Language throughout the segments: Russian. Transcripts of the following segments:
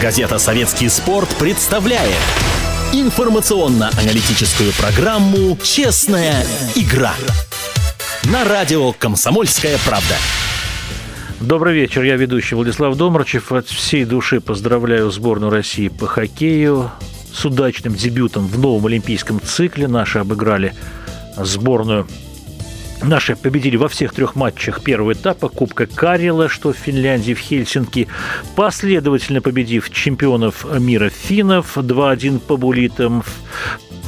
Газета «Советский спорт» представляет информационно-аналитическую программу «Честная игра» на радио «Комсомольская правда». Добрый вечер, я ведущий Владислав Домрачев. От всей души поздравляю сборную России по хоккею с удачным дебютом в новом олимпийском цикле. Наши обыграли сборную Наши победили во всех трех матчах первого этапа Кубка Карела, что в Финляндии, в Хельсинки, последовательно победив чемпионов мира финнов 2-1 по булитам,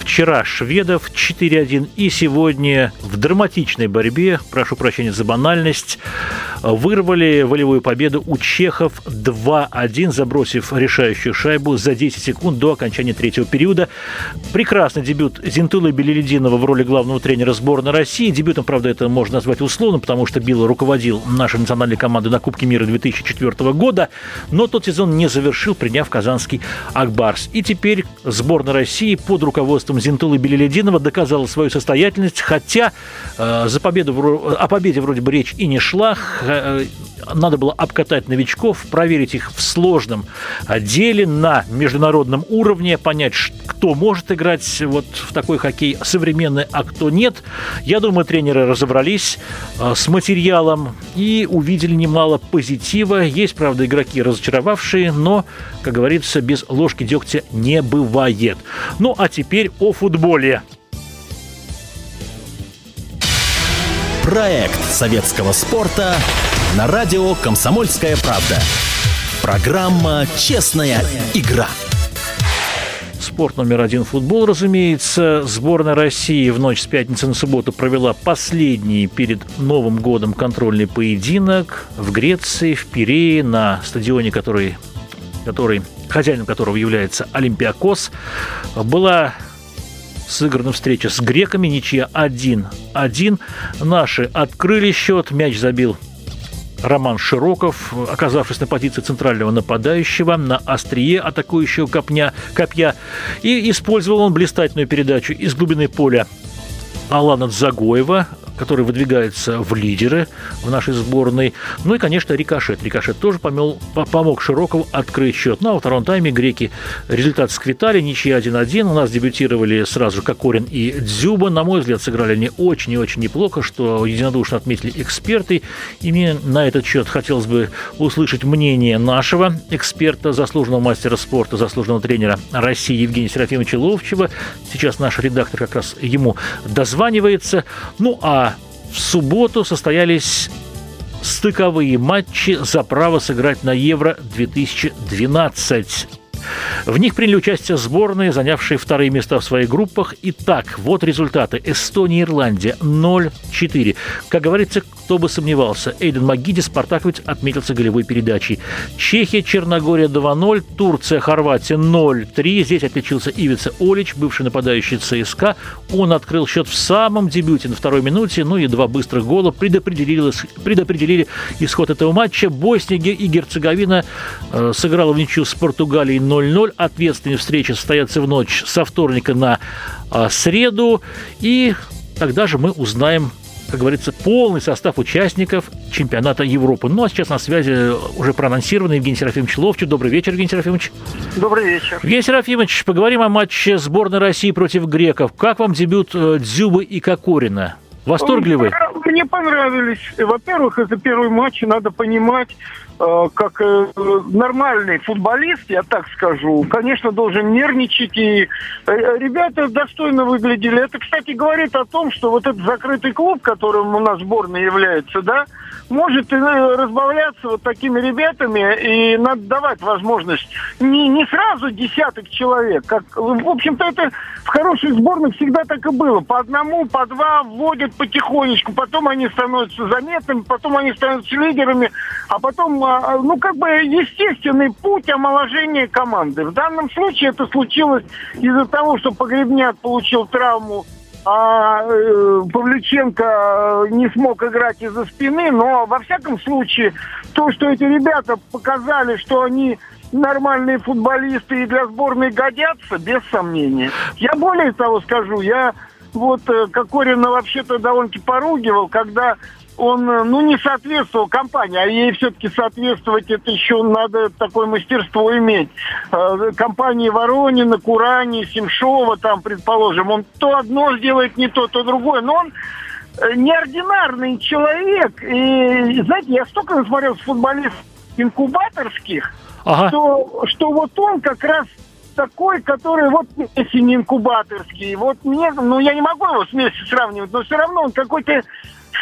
Вчера шведов 4-1 и сегодня в драматичной борьбе, прошу прощения за банальность, вырвали волевую победу у чехов 2-1, забросив решающую шайбу за 10 секунд до окончания третьего периода. Прекрасный дебют Зинтулы Белелединова в роли главного тренера сборной России. Дебютом, правда, это можно назвать условно, потому что Билл руководил нашей национальной командой на Кубке мира 2004 года, но тот сезон не завершил, приняв казанский Акбарс. И теперь сборная России под руководством Зинтулы Белелединова доказала свою состоятельность, хотя э, за победу, о победе вроде бы речь и не шла, Э, надо было обкатать новичков, проверить их в сложном деле на международном уровне, понять, кто может играть вот в такой хоккей современный, а кто нет. Я думаю, тренеры разобрались э, с материалом и увидели немало позитива. Есть, правда, игроки разочаровавшие, но, как говорится, без ложки дегтя не бывает. Ну, а теперь о футболе. Проект советского спорта на радио «Комсомольская правда». Программа «Честная игра». Спорт номер один – футбол, разумеется. Сборная России в ночь с пятницы на субботу провела последний перед Новым годом контрольный поединок в Греции, в Пирее, на стадионе, который, который, хозяином которого является Олимпиакос. Была сыграна встреча с греками, ничья 1-1. Наши открыли счет, мяч забил Роман Широков, оказавшись на позиции центрального нападающего, на острие атакующего копня, копья, и использовал он блистательную передачу из глубины поля Алана Загоева, который выдвигается в лидеры в нашей сборной. Ну и, конечно, Рикошет. Рикошет тоже помел, помог Широкову открыть счет. Ну а втором тайме греки результат сквитали, ничья 1-1. У нас дебютировали сразу Кокорин и Дзюба. На мой взгляд, сыграли они очень и очень неплохо, что единодушно отметили эксперты. И мне на этот счет хотелось бы услышать мнение нашего эксперта, заслуженного мастера спорта, заслуженного тренера России Евгения Серафимовича Ловчева. Сейчас наш редактор как раз ему дозванивается. Ну а в субботу состоялись стыковые матчи за право сыграть на Евро-2012. В них приняли участие сборные, занявшие вторые места в своих группах. Итак, вот результаты. Эстония и Ирландия 0-4. Как говорится, кто бы сомневался, Эйден Магиди, спартаковец, отметился голевой передачей. Чехия, Черногория 2-0, Турция, Хорватия 0-3. Здесь отличился Ивица Олич, бывший нападающий ЦСКА. Он открыл счет в самом дебюте на второй минуте, ну и два быстрых гола предопределили, предопределили исход этого матча. Босния и Герцеговина э, сыграла в ничью с Португалией 0-0. Ответственные встречи состоятся в ночь со вторника на э, среду. И тогда же мы узнаем как говорится, полный состав участников чемпионата Европы. Ну, а сейчас на связи уже проанонсированный Евгений Серафимович Ловчев. Добрый вечер, Евгений Серафимович. Добрый вечер. Евгений Серафимович, поговорим о матче сборной России против греков. Как вам дебют э, Дзюбы и Кокорина? Восторг ли вы? Мне понравились. Во-первых, это первый матч, надо понимать, Э, как э, нормальный футболист, я так скажу, конечно, должен нервничать. И э, ребята достойно выглядели. Это, кстати, говорит о том, что вот этот закрытый клуб, которым у нас сборная является, да, может разбавляться вот такими ребятами, и надо давать возможность не, не сразу десяток человек. Как, в общем-то, это в хороших сборных всегда так и было. По одному, по два вводят потихонечку, потом они становятся заметными, потом они становятся лидерами, а потом а, ну, как бы естественный путь омоложения команды. В данном случае это случилось из-за того, что Погребняк получил травму а э, Павлюченко не смог играть из-за спины, но во всяком случае то, что эти ребята показали, что они нормальные футболисты и для сборной годятся, без сомнения. Я более того скажу, я вот э, Кокорина вообще-то довольно-таки поругивал, когда он, ну, не соответствовал компании, а ей все-таки соответствовать, это еще надо такое мастерство иметь. Э, компании Воронина, Курани, Семшова, там, предположим, он то одно сделает не то, то другое, но он э, неординарный человек. И, знаете, я столько насмотрелся футболистов инкубаторских, ага. что, что вот он как раз такой, который вот если не инкубаторский, вот мне, ну я не могу его с Месси сравнивать, но все равно он какой-то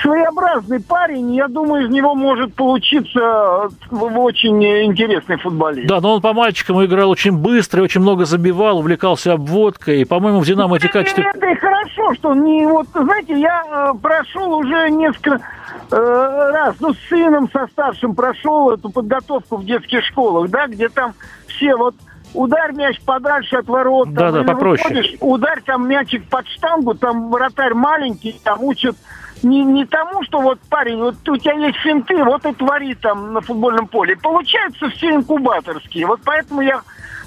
своеобразный парень, я думаю, из него может получиться очень интересный футболист. Да, но он по мальчикам играл очень быстро, очень много забивал, увлекался обводкой. И, по-моему, в «Динамо» эти качества... Это и хорошо, что не... Вот, знаете, я э, прошел уже несколько э, раз, ну, с сыном, со старшим прошел эту подготовку в детских школах, да, где там все вот ударь мяч подальше от ворот. Да, там, да, попроще. Выходишь, ударь там мячик под штангу, там вратарь маленький, там учат не, не тому, что вот парень, вот у тебя есть финты, вот и твори там на футбольном поле. Получается все инкубаторские. Вот поэтому я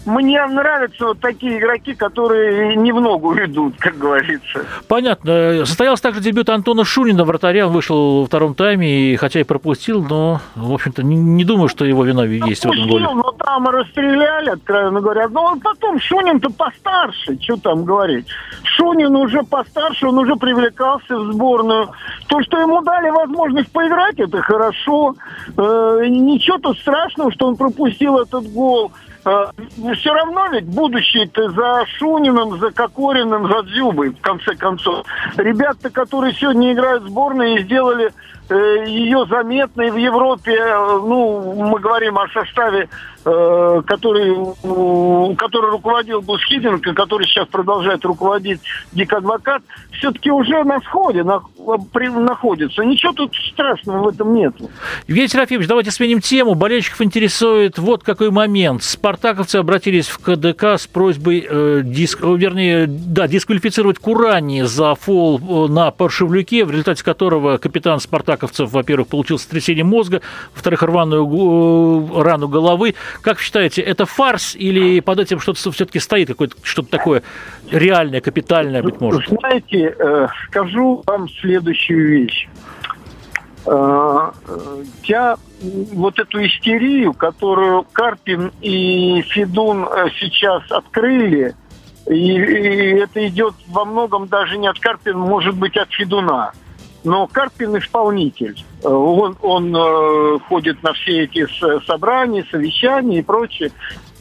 мне нравятся вот такие игроки, которые не в ногу идут, как говорится. Понятно. Состоялся также дебют Антона Шунина, вратаря. Он вышел во втором тайме, и хотя и пропустил, но, в общем-то, не, не думаю, что его вина есть пропустил, в этом голе. но там расстреляли, откровенно говоря. Но он потом, Шунин-то постарше, что там говорить. Шунин уже постарше, он уже привлекался в сборную. То, что ему дали возможность поиграть, это хорошо. Э, ничего тут страшного, что он пропустил этот гол. Э, все равно ведь будущее-то за Шуниным, за Кокориным, за Дзюбой, в конце концов. Ребята, которые сегодня играют в сборной и сделали Э, ее заметной в Европе, э, ну, мы говорим о составе, э, который, который руководил Бусхиденко, который сейчас продолжает руководить Дик Адвокат, все-таки уже на сходе на, при, находится. Ничего тут страшного в этом нет. Евгений Серафимович, давайте сменим тему. Болельщиков интересует вот какой момент. Спартаковцы обратились в КДК с просьбой, э, диск, вернее, да, дисквалифицировать Курани за фол на Паршевлюке, в результате которого капитан Спартак раковцев, во-первых, получил сотрясение мозга, во-вторых, рваную э, рану головы. Как считаете, это фарс или под этим что-то все-таки стоит, какое-то что-то такое реальное, капитальное, быть может? Знаете, э, скажу вам следующую вещь. Э, я вот эту истерию, которую Карпин и Федун сейчас открыли, и, и это идет во многом даже не от Карпина, может быть, от Федуна но Карпин исполнитель. Э, он, он э, ходит на все эти собрания, совещания и прочее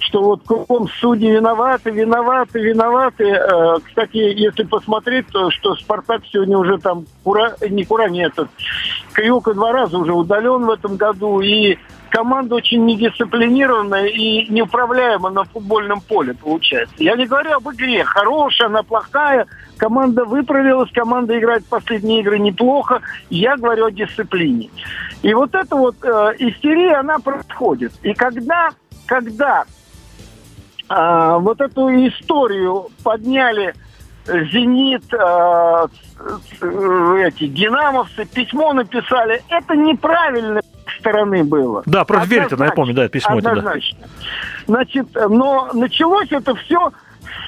что вот кругом судьи виноваты, виноваты, виноваты. Э, кстати, если посмотреть, то что Спартак сегодня уже там, кура, не кура, нет, этот, Криока два раза уже удален в этом году, и команда очень недисциплинированная и неуправляема на футбольном поле, получается. Я не говорю об игре, хорошая, она плохая, команда выправилась, команда играет последние игры неплохо, я говорю о дисциплине. И вот эта вот э, истерия, она происходит. И когда, когда э, вот эту историю подняли «Зенит», э, эти «Динамовцы», письмо написали, это неправильно стороны было. Да, против Веритина, я помню, да, письмо однозначно. это, да. Значит, но началось это все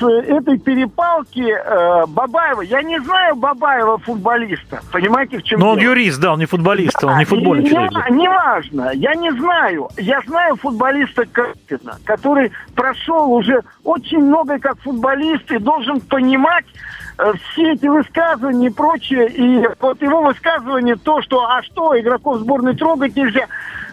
с этой перепалки э, Бабаева. Я не знаю Бабаева футболиста. Понимаете, в чем Но дело? он юрист, да, он не футболист, да, он не футбольный не, человек. Не важно, я не знаю. Я знаю футболиста Карпина, который прошел уже очень много как футболист и должен понимать, Э, все эти высказывания и прочее, и вот его высказывание, то, что а что, игроков сборной трогать нельзя.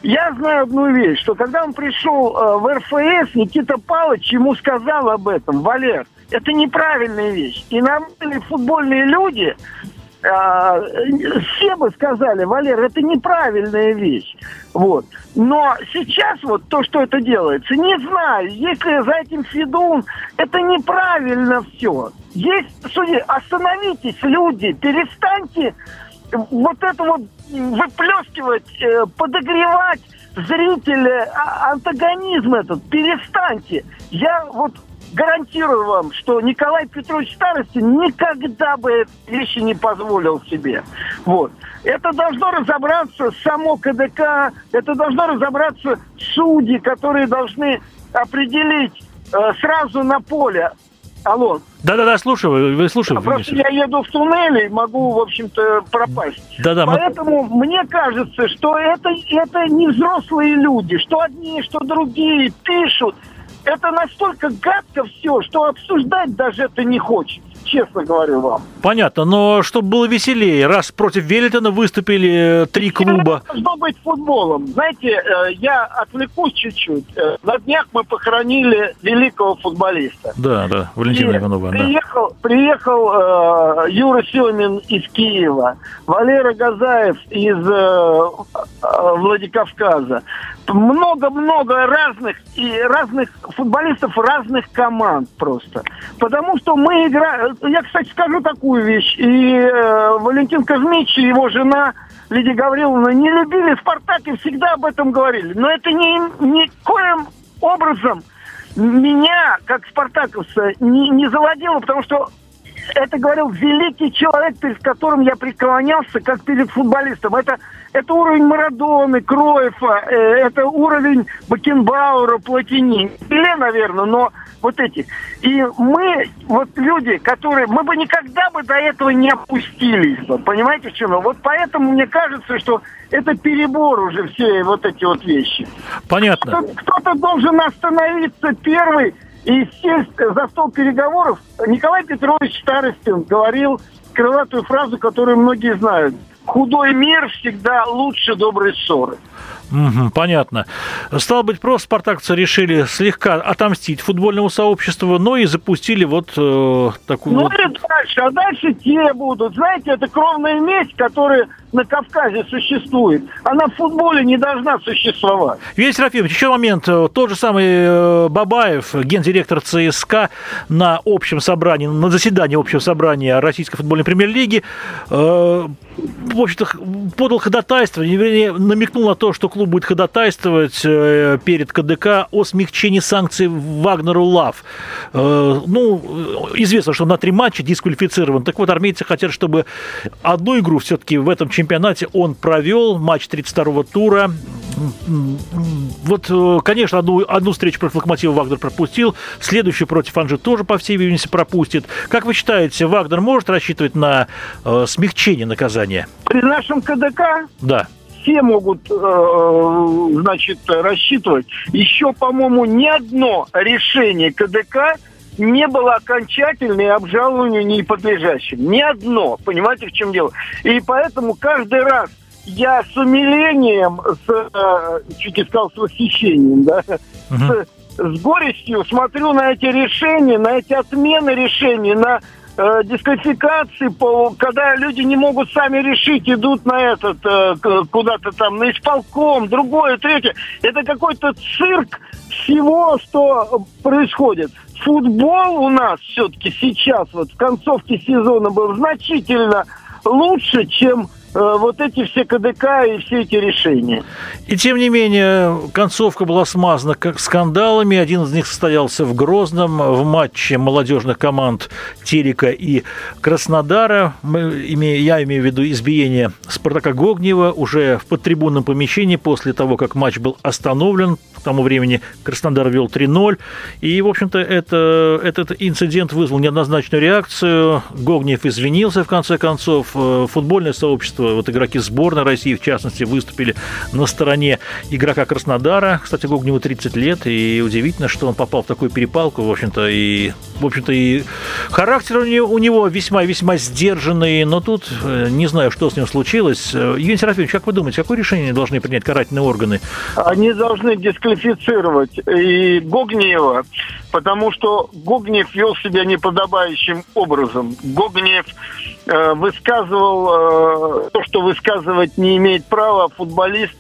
Я знаю одну вещь, что когда он пришел э, в РФС, Никита Павлович ему сказал об этом, Валер, это неправильная вещь. И нормальные футбольные люди все бы сказали, Валер, это неправильная вещь. Вот. Но сейчас вот то, что это делается, не знаю, если за этим Федун, это неправильно все. Есть, судьи, остановитесь, люди, перестаньте вот это вот выплескивать, э, подогревать зрителя, а, антагонизм этот, перестаньте. Я вот гарантирую вам, что Николай Петрович Старостин никогда бы эти вещи не позволил себе. Вот. Это должно разобраться само КДК, это должно разобраться судьи, которые должны определить э, сразу на поле, Алло. Да-да-да, слушаю, вы, слушаете. Просто я еду в туннеле и могу, в общем-то, пропасть. Да-да. Поэтому мы... мне кажется, что это, это не взрослые люди, что одни, что другие пишут. Это настолько гадко все, что обсуждать даже это не хочется честно говорю вам. Понятно, но чтобы было веселее, раз против Велитона выступили э, три клуба. Это должно быть футболом. Знаете, э, я отвлекусь чуть-чуть. Э, на днях мы похоронили великого футболиста. Да, да, Валентина Иванова. Приехал, да. приехал э, Юра Семин из Киева, Валера Газаев из э, Владикавказа. Много-много разных и разных футболистов разных команд просто. Потому что мы играем я, кстати, скажу такую вещь. И э, Валентин Казмич и его жена Лидия Гавриловна не любили «Спартак» и всегда об этом говорили. Но это ни, никоим образом меня, как спартаковца, не, не заводило, потому что это говорил великий человек, перед которым я преклонялся, как перед футболистом. Это, это уровень Марадоны, Кроефа, э, это уровень Бакенбаура, Платини. Или, наверное, но вот эти. И мы, вот люди, которые... Мы бы никогда бы до этого не опустились бы. Понимаете, в чем? Вот поэтому мне кажется, что это перебор уже все вот эти вот вещи. Понятно. Кто-то, кто-то должен остановиться первый и сесть за стол переговоров. Николай Петрович Старостин говорил крылатую фразу, которую многие знают. Худой мир всегда лучше доброй ссоры. Угу, понятно. Стало быть, просто спартакцы решили слегка отомстить футбольному сообществу, но и запустили вот э, такую... Ну вот... и дальше, а дальше те будут. Знаете, это кровная месть, которая на Кавказе существует. Она в футболе не должна существовать. Юрий Серафимович, еще момент. Тот же самый э, Бабаев, гендиректор ЦСКА, на общем собрании, на заседании общего собрания Российской футбольной премьер-лиги, э, в общем-то, подал ходатайство, вернее, намекнул на то, что клуб будет ходатайствовать э, перед КДК о смягчении санкций Вагнеру Лав. Ну, известно, что на три матча дисквалифицирован. Так вот, армейцы хотят, чтобы одну игру все-таки в этом чемпионате он провел, матч 32-го тура. Вот, э, конечно, одну, одну встречу против Локомотива Вагнер пропустил, следующую против Анжи тоже, по всей видимости, пропустит. Как вы считаете, Вагнер может рассчитывать на э, смягчение наказания? При нашем КДК? Да все могут, э, значит, рассчитывать. Еще, по-моему, ни одно решение КДК не было окончательным и обжалованию не подлежащим. Ни одно. Понимаете, в чем дело? И поэтому каждый раз я с умилением, с, э, чуть не сказал, с восхищением, да, uh-huh. с, с горестью смотрю на эти решения, на эти отмены решений, на э, дисквалификации, по, когда люди не могут сами решить, идут на этот, э, куда-то там, на исполком, другое, третье. Это какой-то цирк всего, что происходит футбол у нас все-таки сейчас, вот в концовке сезона был значительно лучше, чем вот эти все КДК и все эти решения. И тем не менее, концовка была смазана как скандалами. Один из них состоялся в Грозном в матче молодежных команд Терека и Краснодара. Мы, я имею в виду избиение Спартака Гогнева уже в подтрибунном помещении после того, как матч был остановлен. К тому времени Краснодар вел 3-0. И, в общем-то, это, этот инцидент вызвал неоднозначную реакцию. Гогнев извинился, в конце концов. Э, футбольное сообщество вот игроки сборной России, в частности, выступили на стороне игрока Краснодара. Кстати, Гогневу 30 лет, и удивительно, что он попал в такую перепалку, в общем-то, и, в общем-то, и характер у него весьма-весьма сдержанный, но тут э, не знаю, что с ним случилось. Евгений Серафимович, как вы думаете, какое решение должны принять карательные органы? Они должны дисквалифицировать и Гогнева, потому что Гогнев вел себя неподобающим образом. Гогнев э, высказывал э, то, что высказывать не имеет права футболист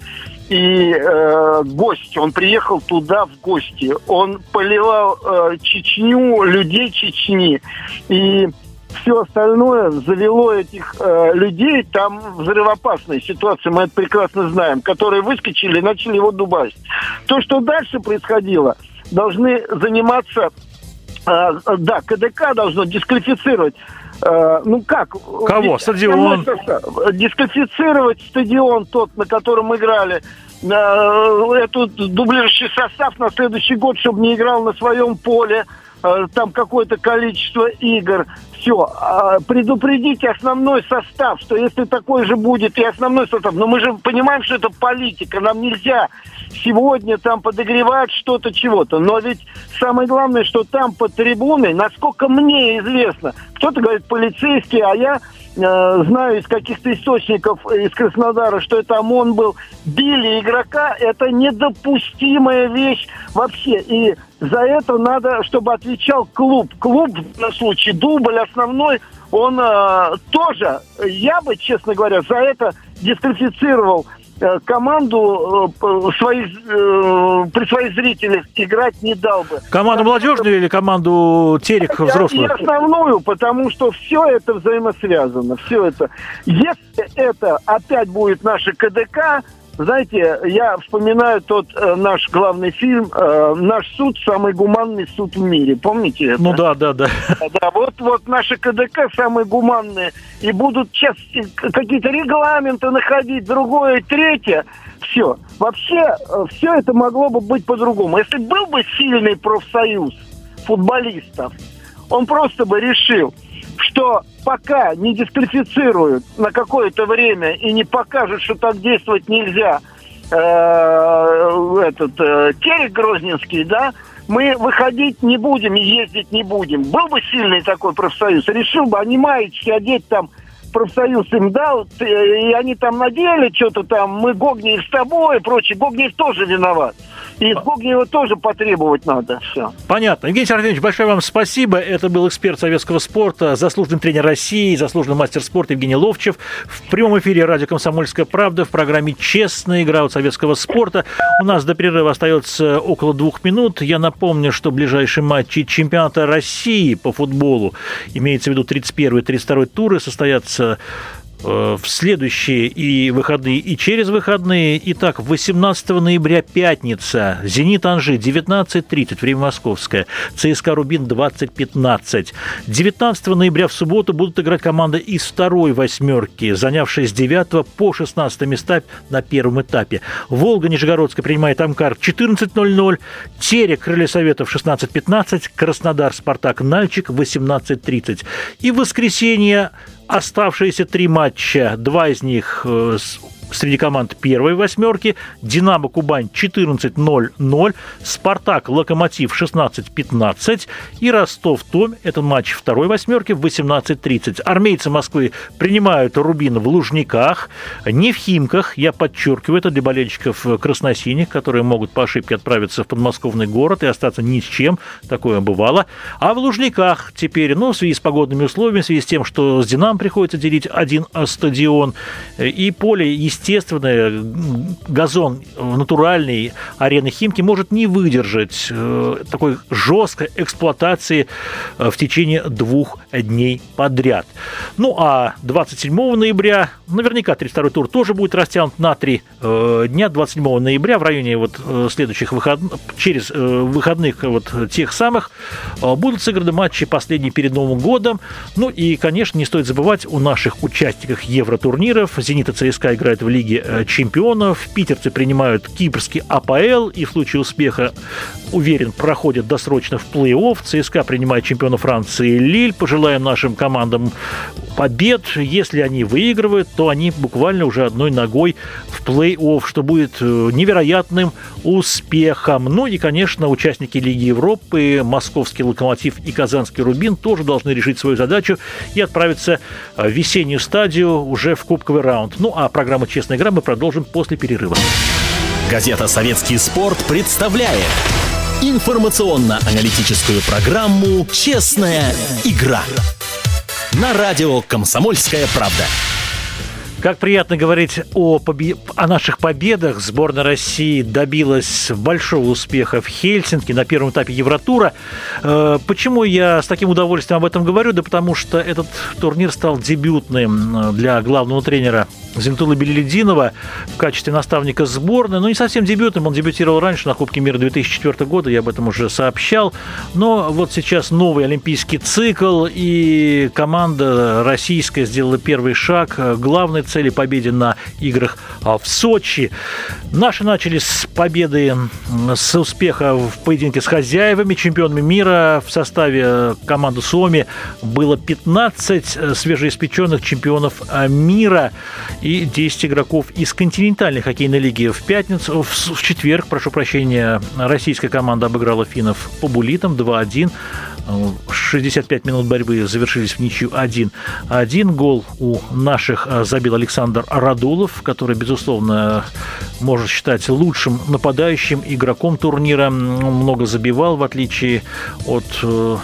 и э, гость. Он приехал туда в гости. Он поливал э, Чечню, людей Чечни. И все остальное завело этих э, людей. Там взрывоопасная ситуация, мы это прекрасно знаем, которые выскочили и начали его дубасить. То, что дальше происходило, должны заниматься... Э, да, КДК должно дисквалифицировать Э, ну как? Кого? Стадион? Дисквалифицировать стадион тот, на котором играли этот дублирующий состав на следующий год, чтобы не играл на своем поле э, там какое-то количество игр. Все, а предупредите основной состав, что если такой же будет и основной состав, но мы же понимаем, что это политика, нам нельзя сегодня там подогревать что-то чего-то. Но ведь самое главное, что там под трибуной, насколько мне известно, кто-то говорит полицейский, а я э, знаю из каких-то источников из Краснодара, что это ОМОН был, били игрока, это недопустимая вещь вообще. И за это надо, чтобы отвечал клуб. Клуб, на случай дубль основной, он э, тоже, я бы, честно говоря, за это дисквалифицировал Э, команду э, своих, э, при своих зрителях играть не дал бы. Команду молодежную или команду Терек взрослую? И основную, потому что все это взаимосвязано. Все это. Если это опять будет наша КДК, знаете, я вспоминаю тот э, наш главный фильм э, «Наш суд – самый гуманный суд в мире». Помните это? Ну да, да, да. Да, вот, вот наши КДК самые гуманные. И будут сейчас какие-то регламенты находить, другое, третье. Все. Вообще, э, все это могло бы быть по-другому. Если был бы сильный профсоюз футболистов, он просто бы решил – что пока не дисквалифицируют на какое-то время и не покажут, что так действовать нельзя, э, этот э, Терек Грозненский, да, мы выходить не будем и ездить не будем. Был бы сильный такой профсоюз, решил бы, они маечки одеть там профсоюз им дал, и они там надели что-то там, мы Гогниев с тобой и прочее. Гогниев тоже виноват. И из Гогниева тоже потребовать надо. Все. Понятно. Евгений Сергеевич, большое вам спасибо. Это был эксперт советского спорта, заслуженный тренер России, заслуженный мастер спорта Евгений Ловчев. В прямом эфире радио «Комсомольская правда» в программе «Честная игра от советского спорта». У нас до перерыва остается около двух минут. Я напомню, что ближайшие матчи чемпионата России по футболу, имеется в виду 31 и 32 туры, состоятся в следующие и выходные, и через выходные. Итак, 18 ноября пятница. «Зенит Анжи» 19.30, время московское. ЦСКА «Рубин» 20.15. 19 ноября в субботу будут играть команды из второй восьмерки, занявшие с 9 по 16 места на первом этапе. «Волга» Нижегородская принимает «Амкар» 14.00. «Терек» Крылья Советов 16.15. «Краснодар» Спартак Нальчик 18.30. И в воскресенье Оставшиеся три матча, два из них э, среди команд первой восьмерки. «Динамо Кубань» 14-0-0, «Спартак» Локомотив 16-15 и «Ростов-Том» – это матч второй восьмерки в 18-30. Армейцы Москвы принимают «Рубин» в Лужниках, не в Химках, я подчеркиваю, это для болельщиков красносиних, которые могут по ошибке отправиться в подмосковный город и остаться ни с чем, такое бывало. А в Лужниках теперь, ну, в связи с погодными условиями, в связи с тем, что с «Динамо» приходится делить один стадион, и поле, естественно, естественное, газон натуральный арены Химки может не выдержать э, такой жесткой эксплуатации э, в течение двух дней подряд. Ну а 27 ноября, наверняка 32 тур тоже будет растянут на три э, дня. 27 ноября в районе вот следующих выходных, через выходных вот тех самых будут сыграны матчи последние перед Новым годом. Ну и, конечно, не стоит забывать о наших участниках Евротурниров. «Зенит» и ЦСКА играют в в Лиге э, чемпионов. Питерцы принимают кипрский АПЛ и в случае успеха, уверен, проходят досрочно в плей-офф. ЦСКА принимает чемпиона Франции Лиль. Пожелаем нашим командам побед. Если они выигрывают, то они буквально уже одной ногой в плей-офф, что будет э, невероятным успехом. Ну и, конечно, участники Лиги Европы, московский «Локомотив» и казанский «Рубин» тоже должны решить свою задачу и отправиться в весеннюю стадию уже в кубковый раунд. Ну а программа «Честная игра» мы продолжим после перерыва. Газета «Советский спорт» представляет информационно-аналитическую программу «Честная игра» на радио «Комсомольская правда». Как приятно говорить о, побе... о наших победах. Сборная России добилась большого успеха в Хельсинки на первом этапе Евротура. Э, почему я с таким удовольствием об этом говорю? Да потому что этот турнир стал дебютным для главного тренера Зентула Белелединова в качестве наставника сборной. Ну, не совсем дебютным, он дебютировал раньше на Кубке мира 2004 года, я об этом уже сообщал. Но вот сейчас новый олимпийский цикл, и команда российская сделала первый шаг главной цели победе на играх в Сочи. Наши начали с победы, с успеха в поединке с хозяевами, чемпионами мира. В составе команды Суоми было 15 свежеиспеченных чемпионов мира и 10 игроков из континентальной хоккейной лиги. В пятницу, в, четверг, прошу прощения, российская команда обыграла финнов по булитам 2-1. 65 минут борьбы завершились в ничью 1 один гол у наших а, забил Александр Радулов, который, безусловно, можно считать лучшим нападающим игроком турнира. Много забивал, в отличие от э,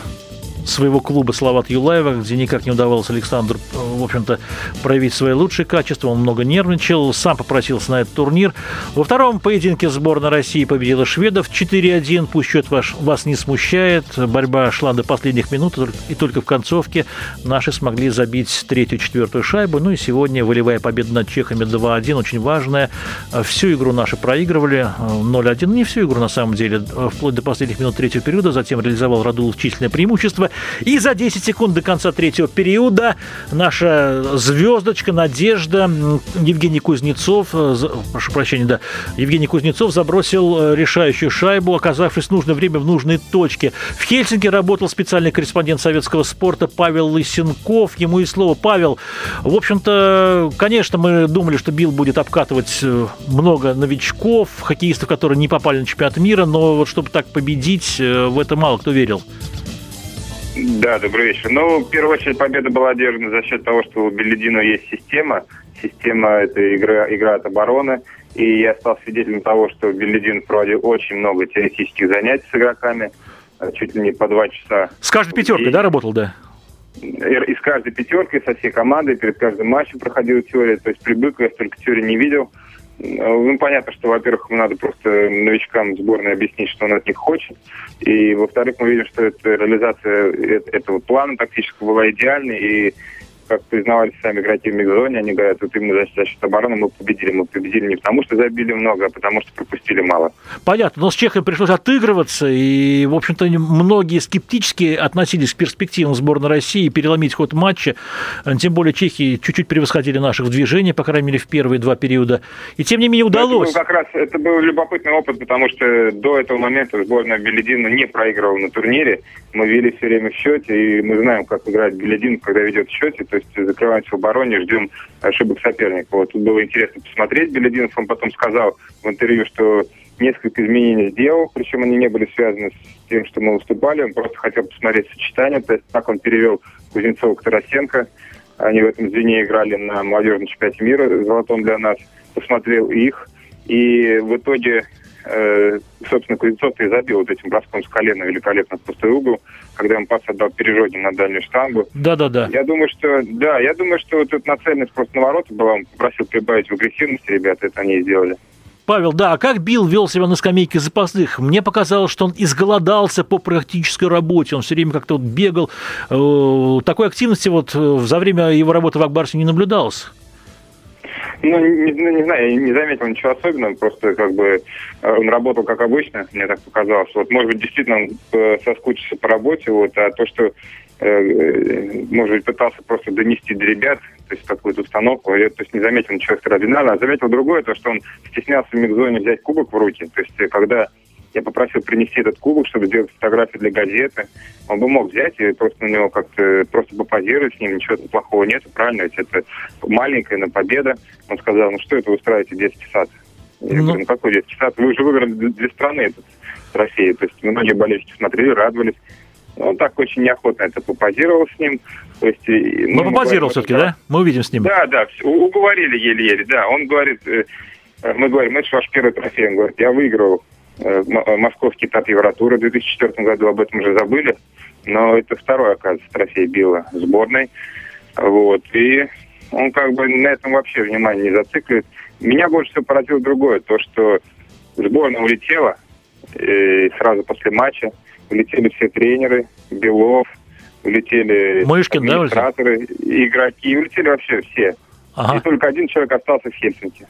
своего клуба Салават Юлаева, где никак не удавалось Александру, в общем-то, проявить свои лучшие качества. Он много нервничал, сам попросился на этот турнир. Во втором поединке сборная России победила шведов 4-1. Пусть счет ваш, вас не смущает. Борьба шла до последних минут, и только в концовке наши смогли забить третью-четвертую шайбу. Ну и сегодня волевая победа над чехами 2-1, очень важная. Всю игру наши проигрывали 0-1. Не всю игру, на самом деле, вплоть до последних минут третьего периода. Затем реализовал Радулов численное преимущество. И за 10 секунд до конца третьего периода наша звездочка, надежда, Евгений Кузнецов, э, прошу прощения, да, Евгений Кузнецов забросил э, решающую шайбу, оказавшись в нужное время в нужной точке. В Хельсинки работал специальный корреспондент советского спорта Павел Лысенков. Ему и слово. Павел, в общем-то, конечно, мы думали, что Билл будет обкатывать э, много новичков, хоккеистов, которые не попали на чемпионат мира, но вот чтобы так победить, в это мало кто верил. Да, добрый вечер. Ну, в первую очередь, победа была одержана за счет того, что у Беледина есть система. Система – это игра, игра от обороны. И я стал свидетелем того, что Беледин проводил очень много теоретических занятий с игроками, э, чуть ли не по два часа. С каждой пятеркой, да, работал, да? И с каждой пятеркой, со всей командой, перед каждым матчем проходила теория. То есть при Быку я столько теории не видел. Ну, понятно, что, во-первых, надо просто новичкам сборной объяснить, что он от них хочет. И, во-вторых, мы видим, что это, реализация этого плана тактического была идеальной. И как признавались сами игроки в микзоне, они говорят, вот именно за, за счет обороны мы победили. Мы победили не потому, что забили много, а потому, что пропустили мало. Понятно, но с Чехами пришлось отыгрываться, и, в общем-то, многие скептически относились к перспективам сборной России переломить ход матча. Тем более чехи чуть-чуть превосходили наших в движении, по крайней мере, в первые два периода. И, тем не менее, удалось. Это был как раз это был любопытный опыт, потому что до этого момента сборная Беледина не проигрывала на турнире. Мы вели все время в счете, и мы знаем, как играть Беледин, когда ведет в счете. То есть закрываемся в обороне, ждем ошибок соперника. Вот тут было интересно посмотреть. Белединов он потом сказал в интервью, что несколько изменений сделал, причем они не были связаны с тем, что мы выступали. Он просто хотел посмотреть сочетание. То есть так он перевел Кузнецова к Тарасенко. Они в этом звене играли на молодежном чемпионате мира золотом для нас. Посмотрел их. И в итоге э, собственно, Кузнецов и забил вот этим броском с колена великолепно в пустой угол, когда он пас отдал пережоге на дальнюю штангу. Да-да-да. Я думаю, что, да, я думаю, что вот эта нацеленность просто на ворота была, он попросил прибавить в агрессивности, ребята, это они и сделали. Павел, да, а как Билл вел себя на скамейке запасных? Мне показалось, что он изголодался по практической работе, он все время как-то вот бегал. Э, такой активности вот э, за время его работы в Акбарсе не наблюдалось. Ну, не, ну, не знаю, я не заметил ничего особенного, просто как бы э, он работал как обычно, мне так показалось. Вот, может быть, действительно он э, соскучился по работе, вот, а то, что э, может быть, пытался просто донести до ребят, то есть какую-то установку, я то есть не заметил ничего экстраординарного, а заметил другое, то, что он стеснялся в микзоне взять кубок в руки, то есть когда я попросил принести этот кубок, чтобы сделать фотографии для газеты. Он бы мог взять и просто на него как-то просто попозировать с ним, ничего плохого нет, правильно, ведь это маленькая на победа. Он сказал, ну что это вы устраиваете детский сад? Я ну... говорю, ну какой детский сад? Вы уже выиграли для страны этот трофей. То есть многие болельщики смотрели, радовались. Он так очень неохотно это попозировал с ним. То есть, ну, попозировал все-таки, да? Мы увидим с ним. Да, да, уговорили еле-еле, да. Он говорит, э, мы говорим, это же ваш первый трофей. Он говорит, я выиграл Э, э, московский этап Евротура в 2004 году, об этом уже забыли. Но это второй, оказывается, трофей Билла сборной. Вот. И он как бы на этом вообще внимание не зацикливает. Меня больше всего поразило другое, то, что сборная улетела и сразу после матча. Улетели все тренеры, Белов, улетели Мышкин, администраторы, да, игроки, улетели вообще все. Ага. И только один человек остался в Хельсинки.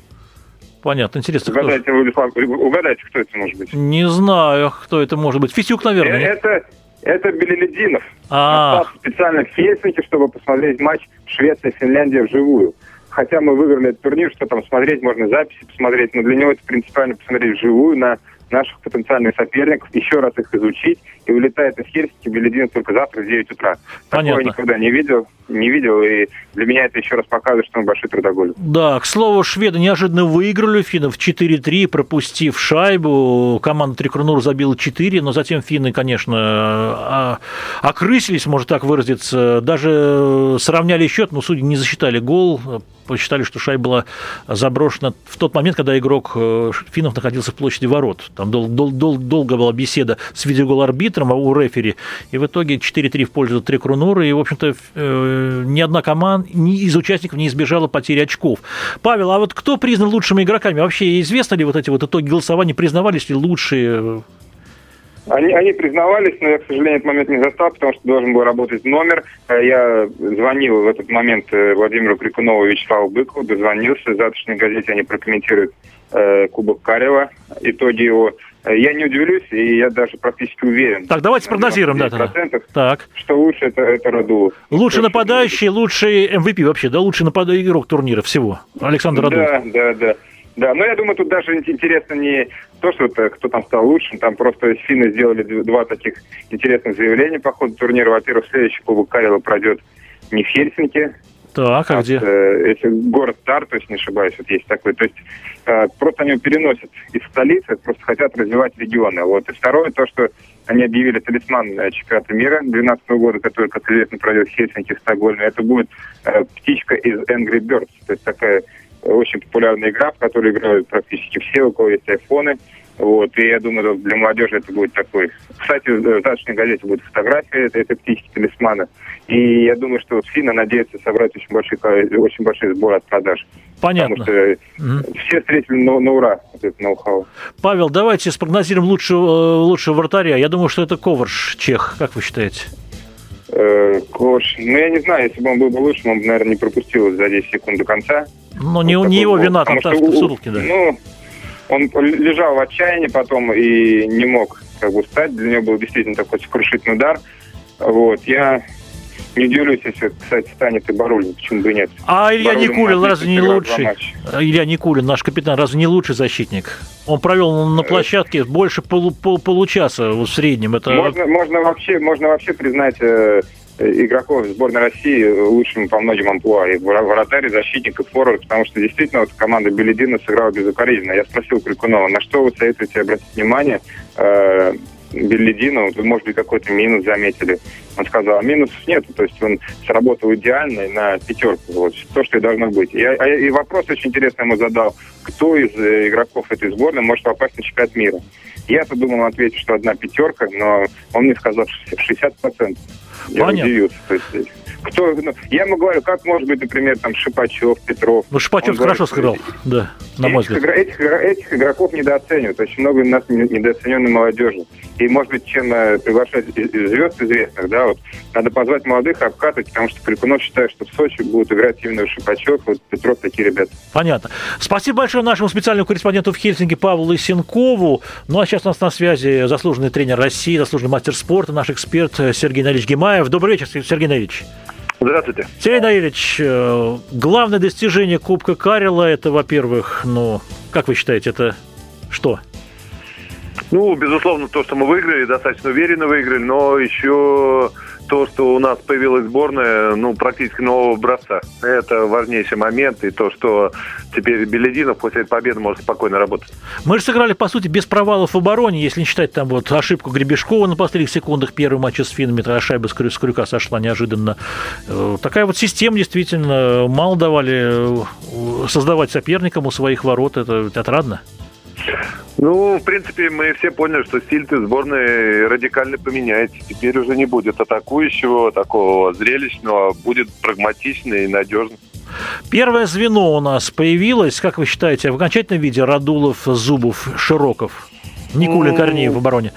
Понятно, интересно. Угадайте, кто Владислав, угадайте, кто это может быть? Не знаю, кто это может быть. Фисюк, наверное. Это, это Белелединов. А. Специально в Хельсинки, чтобы посмотреть матч Швеция-Финляндия вживую. Хотя мы выиграли этот турнир, что там смотреть, можно записи посмотреть, но для него это принципиально посмотреть вживую на наших потенциальных соперников, еще раз их изучить, и улетает из Хельсинки Белединов только завтра в 9 утра. Понятно. Такого никогда не видел, не видел, и для меня это еще раз показывает, что мы большой трудоголик. Да, к слову, шведы неожиданно выиграли финнов 4-3, пропустив шайбу. Команда Трикрунур забила 4, но затем финны, конечно, а, окрысились, можно так выразиться, даже сравняли счет, но судьи не засчитали гол, посчитали, что шайба была заброшена в тот момент, когда игрок э, финнов находился в площади ворот. Там дол- дол- дол- долго была беседа с видеогол-арбитром а у рефери, и в итоге 4-3 в пользу Трикрунура, и, в общем-то, э, ни одна команда, ни из участников не избежала потери очков. Павел, а вот кто признан лучшими игроками? Вообще известно ли вот эти вот итоги голосования, признавались ли лучшие они, они признавались, но я, к сожалению, этот момент не застал, потому что должен был работать номер. Э, я звонил в этот момент э, Владимиру Крикунову Вячеславу Быкову, дозвонился. В завтрашней газете они прокомментируют Кубок Карева, итоги его. Э, я не удивлюсь, и я даже практически уверен. Так, давайте спрогнозируем, да, процентов, так. что лучше это, это Радулов. Лучший нападающий, лучший MVP вообще, да, лучший нападающий игрок турнира всего. Александр Радулов. Да, да, да. Да, но я думаю, тут даже интересно не то, что это, кто там стал лучшим, там просто финны сделали два таких интересных заявления по ходу турнира. Во-первых, следующий Кубок Карела пройдет не в Хельсинки, так, а, а где? Э, если город Тар, то есть не ошибаюсь, вот есть такой. То есть э, просто они переносят из столицы, просто хотят развивать регионы. Вот. И второе, то, что они объявили талисман э, чемпионата мира 2012 года, который, как известно, пройдет в Хельсинки, в Стокгольме. Это будет э, птичка из Angry Birds. То есть такая очень популярная игра, в которой играют практически все, у кого есть айфоны. Вот, и я думаю, для молодежи это будет такой. Кстати, в завтрашней газете будет фотография этой, этой птички талисмана. И я думаю, что вот Финна надеется собрать очень большой, очень большой сбор от продаж. Понятно. Потому что угу. все встретили на, на ура этот ноу-хау. Павел, давайте спрогнозируем лучшего, лучшего вратаря. Я думаю, что это Коварш, чех. Как вы считаете? Э, Коварш, ну я не знаю, если бы он был бы лучшим, он бы, наверное, не пропустил за 10 секунд до конца. Но вот не, не его вина, там в сутки, да. Ну, он лежал в отчаянии потом и не мог как бы встать. Для него был действительно такой сокрушительный удар. Вот, я не удивлюсь, если, кстати, станет и Барулин, почему бы и нет. А Илья Барулин Никулин разве не лучший? Илья Никулин, наш капитан, разве не лучший защитник? Он провел на э, площадке больше полу, пол, получаса в среднем. Это... Можно, можно, вообще, можно вообще признать э, игроков сборной России лучшим по многим амплуа. И вратарь, и защитник, и форвард, потому что действительно вот команда Беледина сыграла безукоризненно. Я спросил Крикунова, на что вы советуете обратить внимание э, Беллидину, вы, может быть, какой-то минус заметили. Он сказал, а минусов нет, то есть он сработал идеально на пятерку, вот, то, что и должно быть. И, а, и вопрос очень интересный ему задал, кто из э, игроков этой сборной может попасть на чемпионат мира. Я-то думал, ответить, что одна пятерка, но он мне сказал 60%. Я Понятно. удивился. То есть, кто, ну, я ему говорю, как может быть, например, там Шипачев, Петров. Ну, Шипачев хорошо сыграл, да, на мой взгляд. Этих, этих игроков недооценивают. Очень много у нас недооцененной молодежи. И, может быть, чем э, приглашать звезд известных, да, вот, надо позвать молодых обкатывать, потому что Крикунов считает, что в Сочи будут играть именно Шипачев, вот Петров, такие ребята. Понятно. Спасибо большое нашему специальному корреспонденту в Хельсинки Павлу Лысенкову. Ну, а сейчас у нас на связи заслуженный тренер России, заслуженный мастер спорта, наш эксперт Сергей Наилевич Гемаев. Добрый вечер, Сергей Наилевич. Здравствуйте. Сергей Наилевич, э, главное достижение Кубка Карела, это, во-первых, ну, как вы считаете, это что? Ну, безусловно, то, что мы выиграли, достаточно уверенно выиграли, но еще то, что у нас появилась сборная, ну, практически нового образца. Это важнейший момент, и то, что теперь Белединов после этой победы может спокойно работать. Мы же сыграли, по сути, без провалов в обороне, если не считать там вот ошибку Гребешкова на последних секундах первого матча с финнами, тогда шайба с крюка сошла неожиданно. Э, такая вот система действительно мало давали э, создавать соперникам у своих ворот, это отрадно. Ну, в принципе, мы все поняли, что стиль ты сборной радикально поменяется. Теперь уже не будет атакующего, такого зрелищного, а будет прагматичный и надежный. Первое звено у нас появилось, как вы считаете, в окончательном виде Радулов, Зубов, Широков, Никулин, ну, Корнеев в обороне?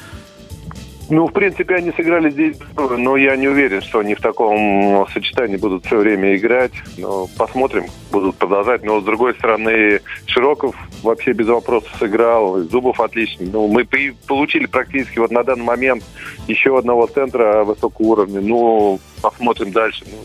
Ну, в принципе, они сыграли здесь, но я не уверен, что они в таком сочетании будут все время играть. Но посмотрим, будут продолжать. Но, с другой стороны, Широков вообще без вопросов сыграл, Зубов отличный. Ну, мы получили практически вот на данный момент еще одного центра высокого уровня. Ну, посмотрим дальше. Ну,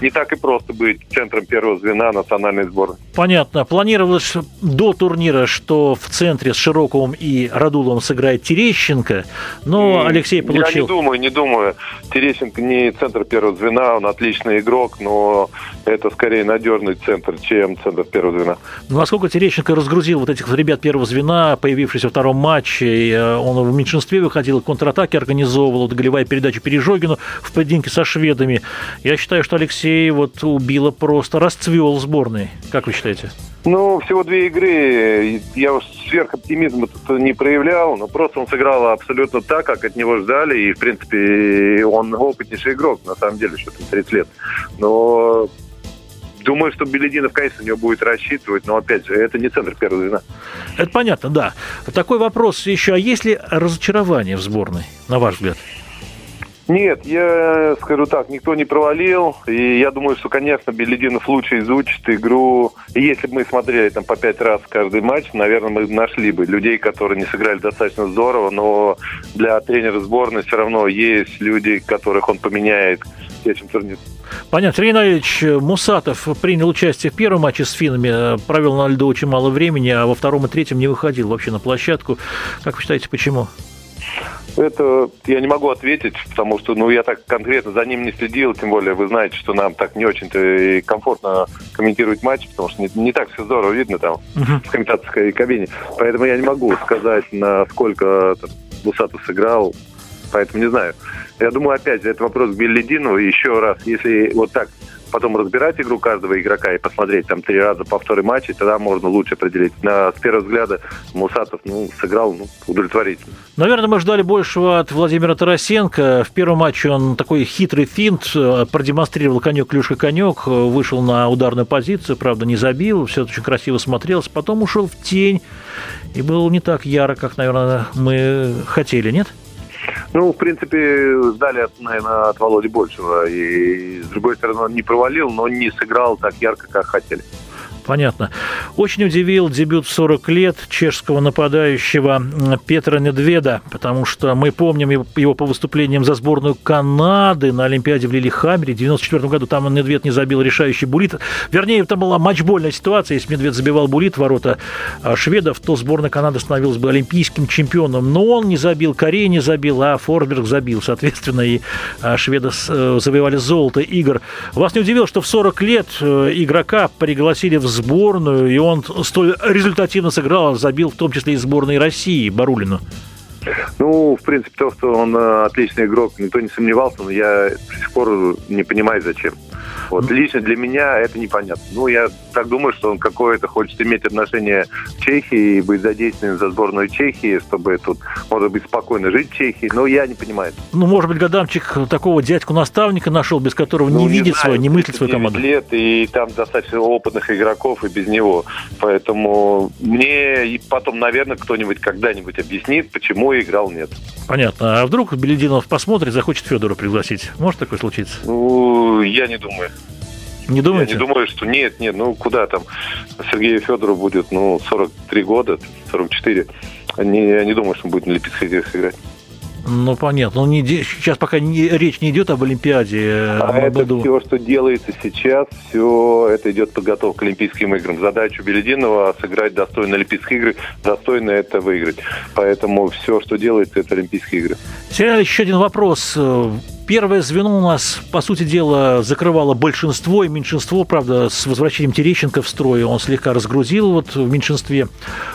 не так и просто быть центром первого звена национальной сборной. Понятно. Планировалось до турнира, что в центре с Широковым и Радуловым сыграет Терещенко, но и Алексей получил... Я не думаю, не думаю. Терещенко не центр первого звена, он отличный игрок, но это скорее надежный центр, чем центр первого звена. Ну, насколько Терещенко разгрузил вот этих ребят первого звена, появившихся во втором матче, э, он в меньшинстве выходил, контратаки организовывал, вот голевая передача Пережогину в поединке со шведами. Я считаю, что Алексей Алексей вот убило просто, расцвел сборной. Как вы считаете? Ну, всего две игры. Я уж сверхоптимизма тут не проявлял, но просто он сыграл абсолютно так, как от него ждали. И, в принципе, он опытнейший игрок, на самом деле, что-то 30 лет. Но Думаю, что Белединов, конечно, у него будет рассчитывать, но, опять же, это не центр первого звена. Это понятно, да. Такой вопрос еще. А есть ли разочарование в сборной, на ваш взгляд? Нет, я скажу так, никто не провалил. И я думаю, что, конечно, Белединов лучше изучит игру. И если бы мы смотрели там по пять раз каждый матч, наверное, мы нашли бы людей, которые не сыграли достаточно здорово. Но для тренера сборной все равно есть люди, которых он поменяет в следующем турнире. Понятно. Сергей Ильич Мусатов принял участие в первом матче с финнами, провел на льду очень мало времени, а во втором и третьем не выходил вообще на площадку. Как вы считаете, почему? Это я не могу ответить, потому что ну, я так конкретно за ним не следил, тем более вы знаете, что нам так не очень-то и комфортно комментировать матч, потому что не, не так все здорово видно там uh-huh. в комментаторской кабине. Поэтому я не могу сказать, насколько там, Бусатов сыграл, поэтому не знаю. Я думаю, опять это вопрос к Беллидину. Еще раз, если вот так потом разбирать игру каждого игрока и посмотреть там три раза повторы матча, тогда можно лучше определить. На, с первого взгляда Мусатов ну, сыграл ну, удовлетворительно. Наверное, мы ждали большего от Владимира Тарасенко. В первом матче он такой хитрый финт э, продемонстрировал конек, клюшка, конек, э, вышел на ударную позицию, правда, не забил, все очень красиво смотрелось, потом ушел в тень и был не так яро, как, наверное, мы хотели, нет? Ну, в принципе, ждали, наверное, от Володи большего. И, с другой стороны, он не провалил, но не сыграл так ярко, как хотели. Понятно. Очень удивил дебют в 40 лет чешского нападающего Петра Недведа, потому что мы помним его по выступлениям за сборную Канады на Олимпиаде в Лилихаммере. В 94 году там Недвед не забил решающий булит. Вернее, там была матчбольная ситуация. Если Медвед забивал булит в ворота а, шведов, то сборная Канады становилась бы олимпийским чемпионом. Но он не забил, Корея не забил, а Форберг забил. Соответственно, и а, шведы э, завоевали золото игр. Вас не удивило, что в 40 лет э, игрока пригласили в сборную, и он столь результативно сыграл, забил в том числе и сборной России Барулину. Ну, в принципе, то, что он э, отличный игрок, никто не сомневался, но я до сих пор не понимаю, зачем. Вот лично для меня это непонятно. Ну, я так думаю, что он какое-то хочет иметь отношение к Чехии и быть задействованным за сборную Чехии, чтобы тут, может быть, спокойно жить в Чехии, но я не понимаю. Ну, может быть, Гадамчик такого дядьку-наставника нашел, без которого ну, не, видит знаю, свою, не мыслит свою команду. лет, и там достаточно опытных игроков и без него. Поэтому мне потом, наверное, кто-нибудь когда-нибудь объяснит, почему играл нет. Понятно. А вдруг Белединов посмотрит, захочет Федора пригласить? Может такое случиться? Ну, я не думаю. Не думаете? Я не думаю, что нет, нет, ну куда там Сергею Федору будет, ну, 43 года, 44. Не, я не думаю, что он будет на играх играть. Ну, понятно. Ну, не, сейчас пока не, речь не идет об Олимпиаде. Э, а это году. все, что делается сейчас, все это идет подготовка к Олимпийским играм. Задача Белединова сыграть достойно Олимпийские игры, достойно это выиграть. Поэтому все, что делается, это Олимпийские игры. Сергей еще один вопрос. Первое звено у нас, по сути дела, закрывало большинство и меньшинство. Правда, с возвращением Терещенко в строй он слегка разгрузил вот в меньшинстве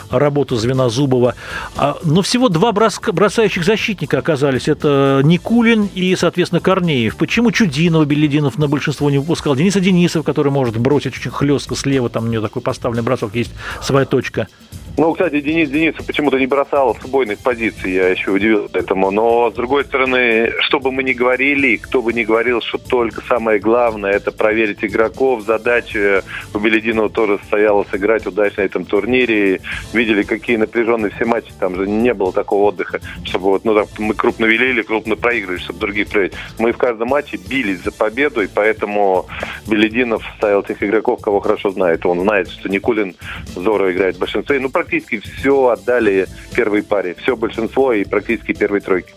работу звена Зубова. А, но всего два бросающих защитника оказались. Это Никулин и, соответственно, Корнеев. Почему Чудинов, Белединов на большинство не выпускал? Дениса Денисов, который может бросить очень хлестко слева, там у него такой поставленный бросок, есть своя точка. Ну, кстати, Денис Денисов почему-то не бросал с убойных позиций, я еще удивился этому. Но, с другой стороны, что бы мы ни говорили, кто бы ни говорил, что только самое главное – это проверить игроков. Задача у Белединова тоже состояла сыграть удачно на этом турнире. Видели, какие напряженные все матчи, там же не было такого отдыха, чтобы вот, ну, так, мы крупно велели, крупно проигрывали, чтобы других проверить. Мы в каждом матче бились за победу, и поэтому Белединов ставил тех игроков, кого хорошо знает. Он знает, что Никулин здорово играет в большинстве. Ну, практически все отдали первой паре. Все большинство и практически первой тройки.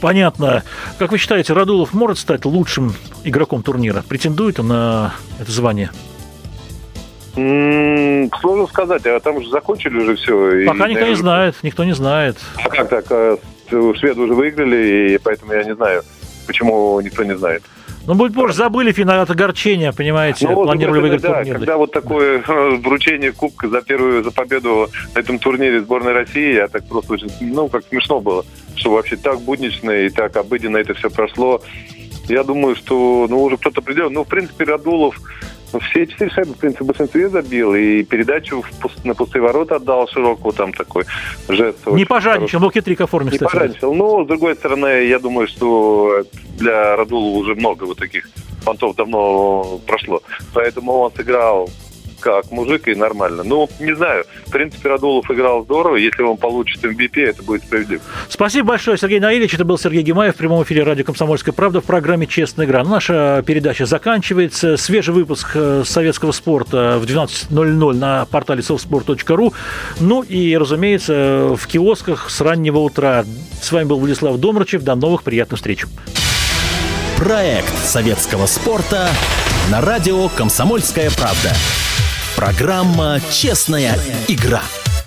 Понятно. Как вы считаете, Радулов может стать лучшим игроком турнира? Претендует он на это звание? М-м, сложно сказать, а там уже закончили уже все. Пока и, никто не знает, никто не знает. А как так? А, шведы уже выиграли, и поэтому я не знаю, почему никто не знает. Ну, будет позже, забыли финал от огорчения, понимаете, ну, планировали выиграть да, турнир. Когда вот такое э, вручение кубка за первую, за победу на этом турнире сборной России, я так просто очень, ну, как смешно было, что вообще так буднично и так обыденно это все прошло. Я думаю, что, ну, уже кто-то придет. Ну, в принципе, Радулов все четыре шайбы, в принципе, в большинстве забил. И передачу в пуст... на пустые ворота отдал широкую, там такой жест. Не пожадничал, был хитрик оформил. Не пожадничал. Но, с другой стороны, я думаю, что для Радула уже много вот таких понтов давно прошло. Поэтому он сыграл как мужик и нормально. Ну, не знаю. В принципе, Радулов играл здорово. Если он получит MVP, это будет справедливо. Спасибо большое, Сергей Наилович. Это был Сергей Гимаев в прямом эфире радио «Комсомольская правда» в программе «Честная игра». Наша передача заканчивается. Свежий выпуск э, советского спорта в 12.00 на портале softsport.ru. Ну и, разумеется, в киосках с раннего утра. С вами был Владислав Домрачев. До новых приятных встреч. Проект советского спорта на радио «Комсомольская правда». Программа «Честная игра».